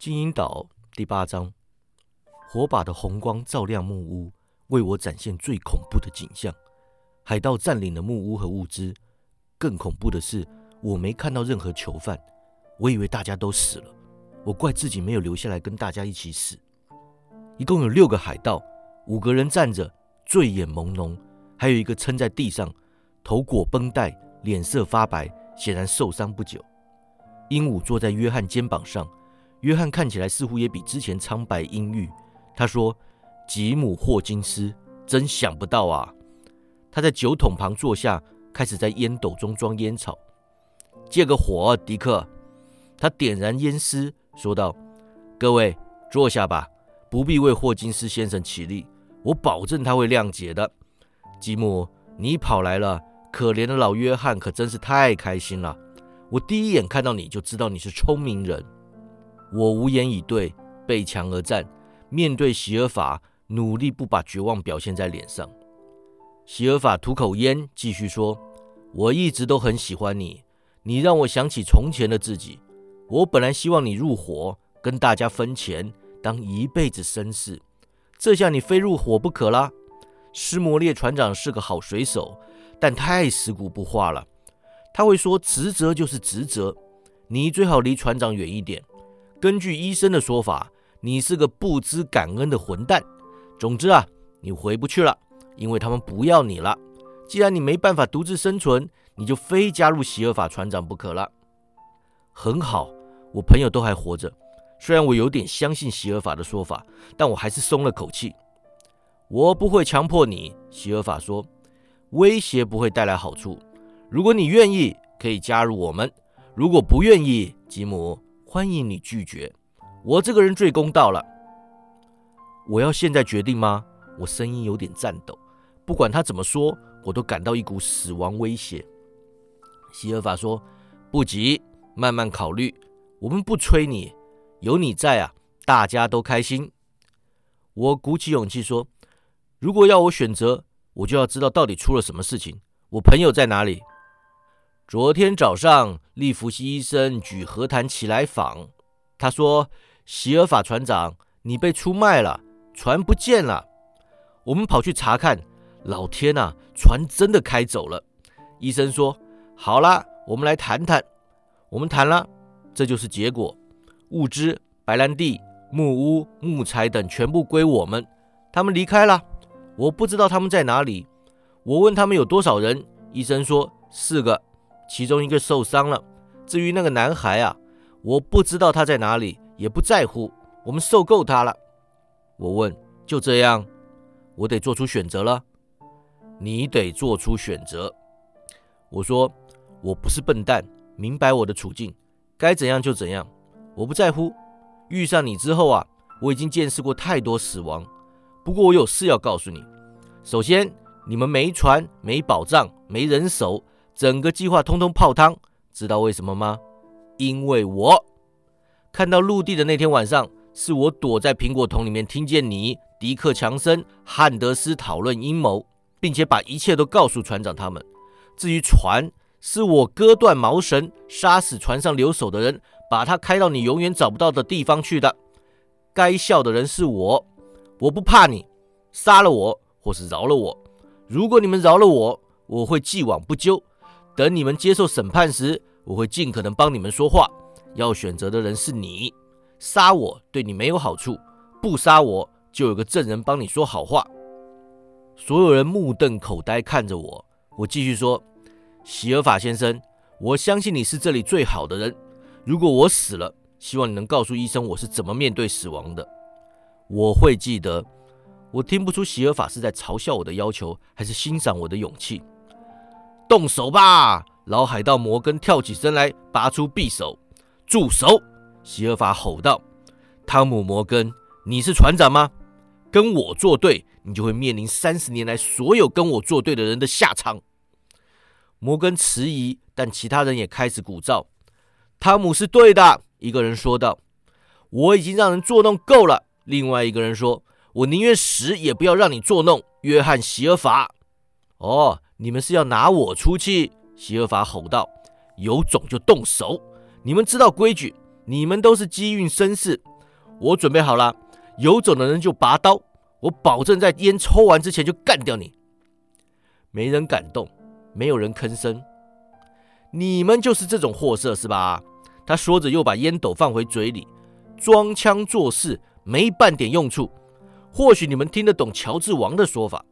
金银岛第八章，火把的红光照亮木屋，为我展现最恐怖的景象。海盗占领了木屋和物资，更恐怖的是，我没看到任何囚犯。我以为大家都死了，我怪自己没有留下来跟大家一起死。一共有六个海盗，五个人站着，醉眼朦胧，还有一个撑在地上，头裹绷带，脸色发白，显然受伤不久。鹦鹉坐在约翰肩膀上。约翰看起来似乎也比之前苍白阴郁。他说：“吉姆·霍金斯，真想不到啊！”他在酒桶旁坐下，开始在烟斗中装烟草。借个火，迪克。他点燃烟丝，说道：“各位坐下吧，不必为霍金斯先生起立，我保证他会谅解的。”吉姆，你跑来了，可怜的老约翰可真是太开心了。我第一眼看到你就知道你是聪明人。我无言以对，背墙而战，面对席尔法，努力不把绝望表现在脸上。席尔法吐口烟，继续说：“我一直都很喜欢你，你让我想起从前的自己。我本来希望你入伙，跟大家分钱，当一辈子绅士。这下你非入伙不可啦。施摩列船长是个好水手，但太死骨不化了。他会说职责就是职责，你最好离船长远一点。”根据医生的说法，你是个不知感恩的混蛋。总之啊，你回不去了，因为他们不要你了。既然你没办法独自生存，你就非加入席尔法船长不可了。很好，我朋友都还活着。虽然我有点相信席尔法的说法，但我还是松了口气。我不会强迫你，席尔法说。威胁不会带来好处。如果你愿意，可以加入我们；如果不愿意，吉姆。欢迎你拒绝，我这个人最公道了。我要现在决定吗？我声音有点颤抖。不管他怎么说，我都感到一股死亡威胁。希尔法说：“不急，慢慢考虑。我们不催你，有你在啊，大家都开心。”我鼓起勇气说：“如果要我选择，我就要知道到底出了什么事情。我朋友在哪里？”昨天早上，利弗西医生举和谈起来访。他说：“席尔法船长，你被出卖了，船不见了。我们跑去查看，老天呐，船真的开走了。”医生说：“好啦，我们来谈谈。”我们谈了，这就是结果。物资、白兰地、木屋、木材等全部归我们。他们离开了，我不知道他们在哪里。我问他们有多少人，医生说四个。其中一个受伤了。至于那个男孩啊，我不知道他在哪里，也不在乎。我们受够他了。我问：就这样？我得做出选择了。你得做出选择。我说：我不是笨蛋，明白我的处境，该怎样就怎样。我不在乎。遇上你之后啊，我已经见识过太多死亡。不过我有事要告诉你。首先，你们没船，没保障，没人手。整个计划通通泡汤，知道为什么吗？因为我看到陆地的那天晚上，是我躲在苹果桶里面，听见你、迪克·强森、汉德斯讨论阴谋，并且把一切都告诉船长他们。至于船，是我割断毛绳，杀死船上留守的人，把他开到你永远找不到的地方去的。该笑的人是我，我不怕你杀了我，或是饶了我。如果你们饶了我，我会既往不咎。等你们接受审判时，我会尽可能帮你们说话。要选择的人是你，杀我对你没有好处，不杀我就有个证人帮你说好话。所有人目瞪口呆看着我。我继续说：“席尔法先生，我相信你是这里最好的人。如果我死了，希望你能告诉医生我是怎么面对死亡的。我会记得。”我听不出席尔法是在嘲笑我的要求，还是欣赏我的勇气。动手吧！老海盗摩根跳起身来，拔出匕首。住手！席尔法吼道：“汤姆·摩根，你是船长吗？跟我作对，你就会面临三十年来所有跟我作对的人的下场。”摩根迟疑，但其他人也开始鼓噪。汤姆是对的，一个人说道：“我已经让人作弄够了。”另外一个人说：“我宁愿死，也不要让你作弄。”约翰·席尔法。哦。你们是要拿我出气？席尔法吼道：“有种就动手！你们知道规矩，你们都是机运绅士。我准备好了，有种的人就拔刀，我保证在烟抽完之前就干掉你。没人敢动，没有人吭声。你们就是这种货色是吧？他说着又把烟斗放回嘴里，装腔作势，没半点用处。或许你们听得懂乔治王的说法。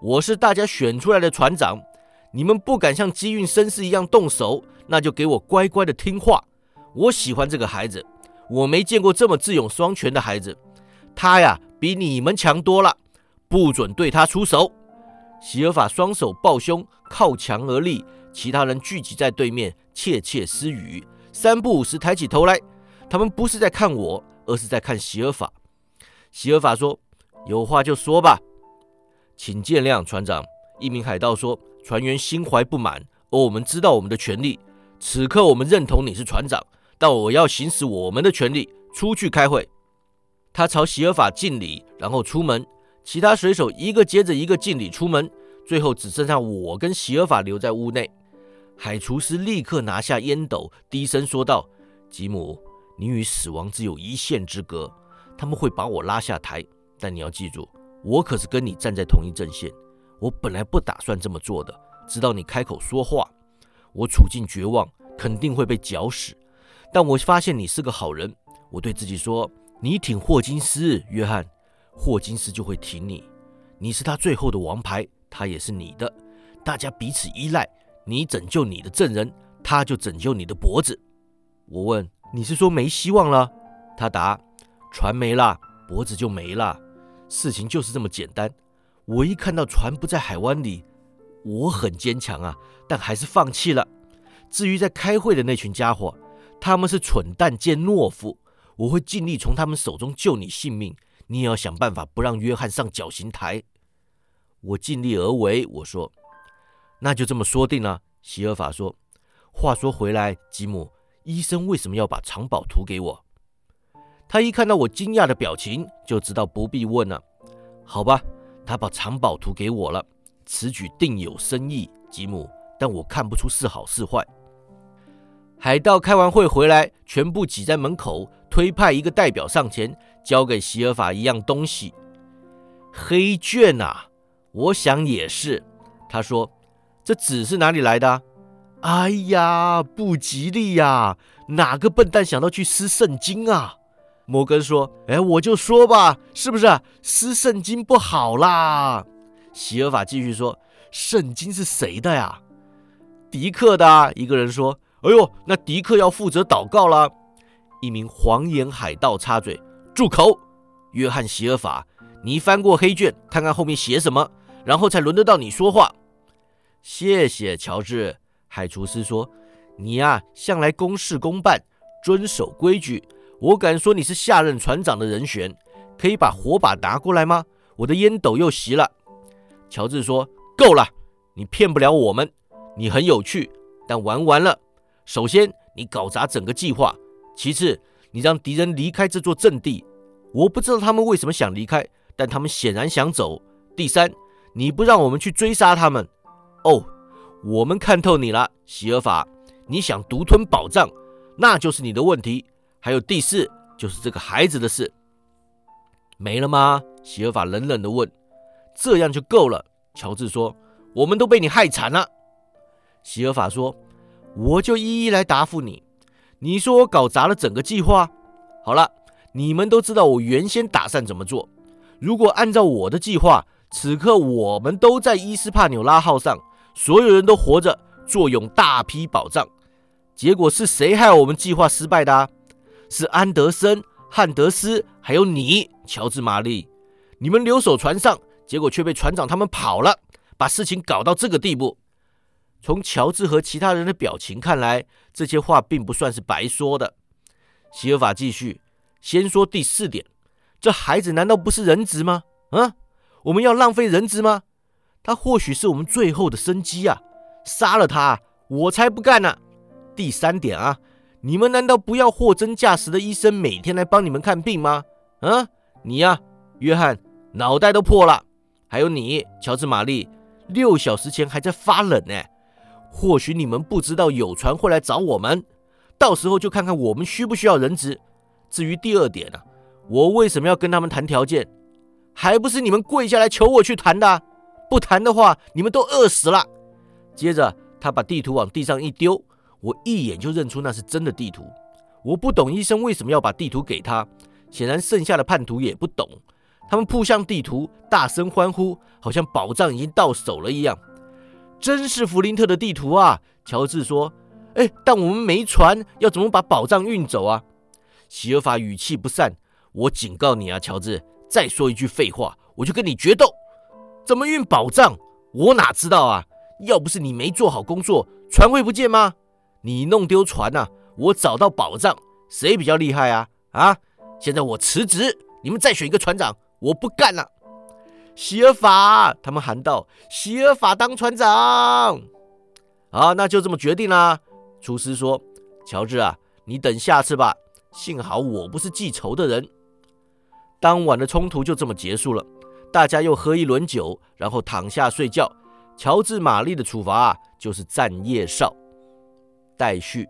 我是大家选出来的船长，你们不敢像机运绅士一样动手，那就给我乖乖的听话。我喜欢这个孩子，我没见过这么智勇双全的孩子。他呀，比你们强多了，不准对他出手。席尔法双手抱胸，靠墙而立，其他人聚集在对面，窃窃私语，三不五时抬起头来。他们不是在看我，而是在看席尔法。席尔法说：“有话就说吧。”请见谅，船长。一名海盗说：“船员心怀不满，而我们知道我们的权利。此刻我们认同你是船长，但我要行使我们的权利，出去开会。”他朝席尔法敬礼，然后出门。其他水手一个接着一个敬礼出门，最后只剩下我跟席尔法留在屋内。海厨师立刻拿下烟斗，低声说道：“吉姆，你与死亡只有一线之隔，他们会把我拉下台，但你要记住。”我可是跟你站在同一阵线。我本来不打算这么做的，直到你开口说话，我处境绝望，肯定会被绞死。但我发现你是个好人，我对自己说：你挺霍金斯，约翰，霍金斯就会挺你。你是他最后的王牌，他也是你的。大家彼此依赖，你拯救你的证人，他就拯救你的脖子。我问：你是说没希望了？他答：船没了，脖子就没了。事情就是这么简单。我一看到船不在海湾里，我很坚强啊，但还是放弃了。至于在开会的那群家伙，他们是蠢蛋兼懦夫。我会尽力从他们手中救你性命，你也要想办法不让约翰上绞刑台。我尽力而为。我说，那就这么说定了。席尔法说。话说回来，吉姆，医生为什么要把藏宝图给我？他一看到我惊讶的表情，就知道不必问了。好吧，他把藏宝图给我了，此举定有深意，吉姆。但我看不出是好是坏。海盗开完会回来，全部挤在门口，推派一个代表上前，交给席尔法一样东西。黑卷啊，我想也是。他说：“这纸是哪里来的？”哎呀，不吉利呀！哪个笨蛋想到去撕圣经啊？摩根说：“哎，我就说吧，是不是撕圣经不好啦？”席尔法继续说：“圣经是谁的呀？”迪克的。一个人说：“哎呦，那迪克要负责祷告了。”一名黄眼海盗插嘴：“住口！约翰·席尔法，你翻过黑卷，看看后面写什么，然后才轮得到你说话。”谢谢，乔治。海厨师说：“你呀，向来公事公办，遵守规矩。”我敢说你是下任船长的人选，可以把火把拿过来吗？我的烟斗又熄了。乔治说：“够了，你骗不了我们。你很有趣，但玩完了。首先，你搞砸整个计划；其次，你让敌人离开这座阵地。我不知道他们为什么想离开，但他们显然想走。第三，你不让我们去追杀他们。哦，我们看透你了，席尔法。你想独吞宝藏，那就是你的问题。”还有第四，就是这个孩子的事，没了吗？席尔法冷冷地问。这样就够了，乔治说。我们都被你害惨了。席尔法说。我就一一来答复你。你说我搞砸了整个计划。好了，你们都知道我原先打算怎么做。如果按照我的计划，此刻我们都在伊斯帕纽拉号上，所有人都活着，坐拥大批宝藏。结果是谁害我们计划失败的？是安德森、汉德斯，还有你，乔治·玛丽，你们留守船上，结果却被船长他们跑了，把事情搞到这个地步。从乔治和其他人的表情看来，这些话并不算是白说的。希尔法继续，先说第四点：这孩子难道不是人质吗？啊，我们要浪费人质吗？他或许是我们最后的生机啊！杀了他，我才不干呢。第三点啊。你们难道不要货真价实的医生每天来帮你们看病吗？啊，你呀，约翰，脑袋都破了。还有你，乔治·玛丽，六小时前还在发冷呢。或许你们不知道有船会来找我们，到时候就看看我们需不需要人质。至于第二点呢，我为什么要跟他们谈条件？还不是你们跪下来求我去谈的？不谈的话，你们都饿死了。接着，他把地图往地上一丢，我一眼就认出那是真的地图。我不懂医生为什么要把地图给他，显然剩下的叛徒也不懂。他们扑向地图，大声欢呼，好像宝藏已经到手了一样。真是弗林特的地图啊！乔治说：“哎，但我们没船，要怎么把宝藏运走啊？”席尔法语气不善：“我警告你啊，乔治，再说一句废话，我就跟你决斗。怎么运宝藏？我哪知道啊！要不是你没做好工作，船会不见吗？你弄丢船呐，我找到宝藏，谁比较厉害啊？啊！现在我辞职，你们再选一个船长，我不干了。”席尔法，他们喊道：“席尔法当船长。”好，那就这么决定啦。厨师说：“乔治啊，你等下次吧。幸好我不是记仇的人。”当晚的冲突就这么结束了。大家又喝一轮酒，然后躺下睡觉。乔治·玛丽的处罚，就是站夜哨。待续。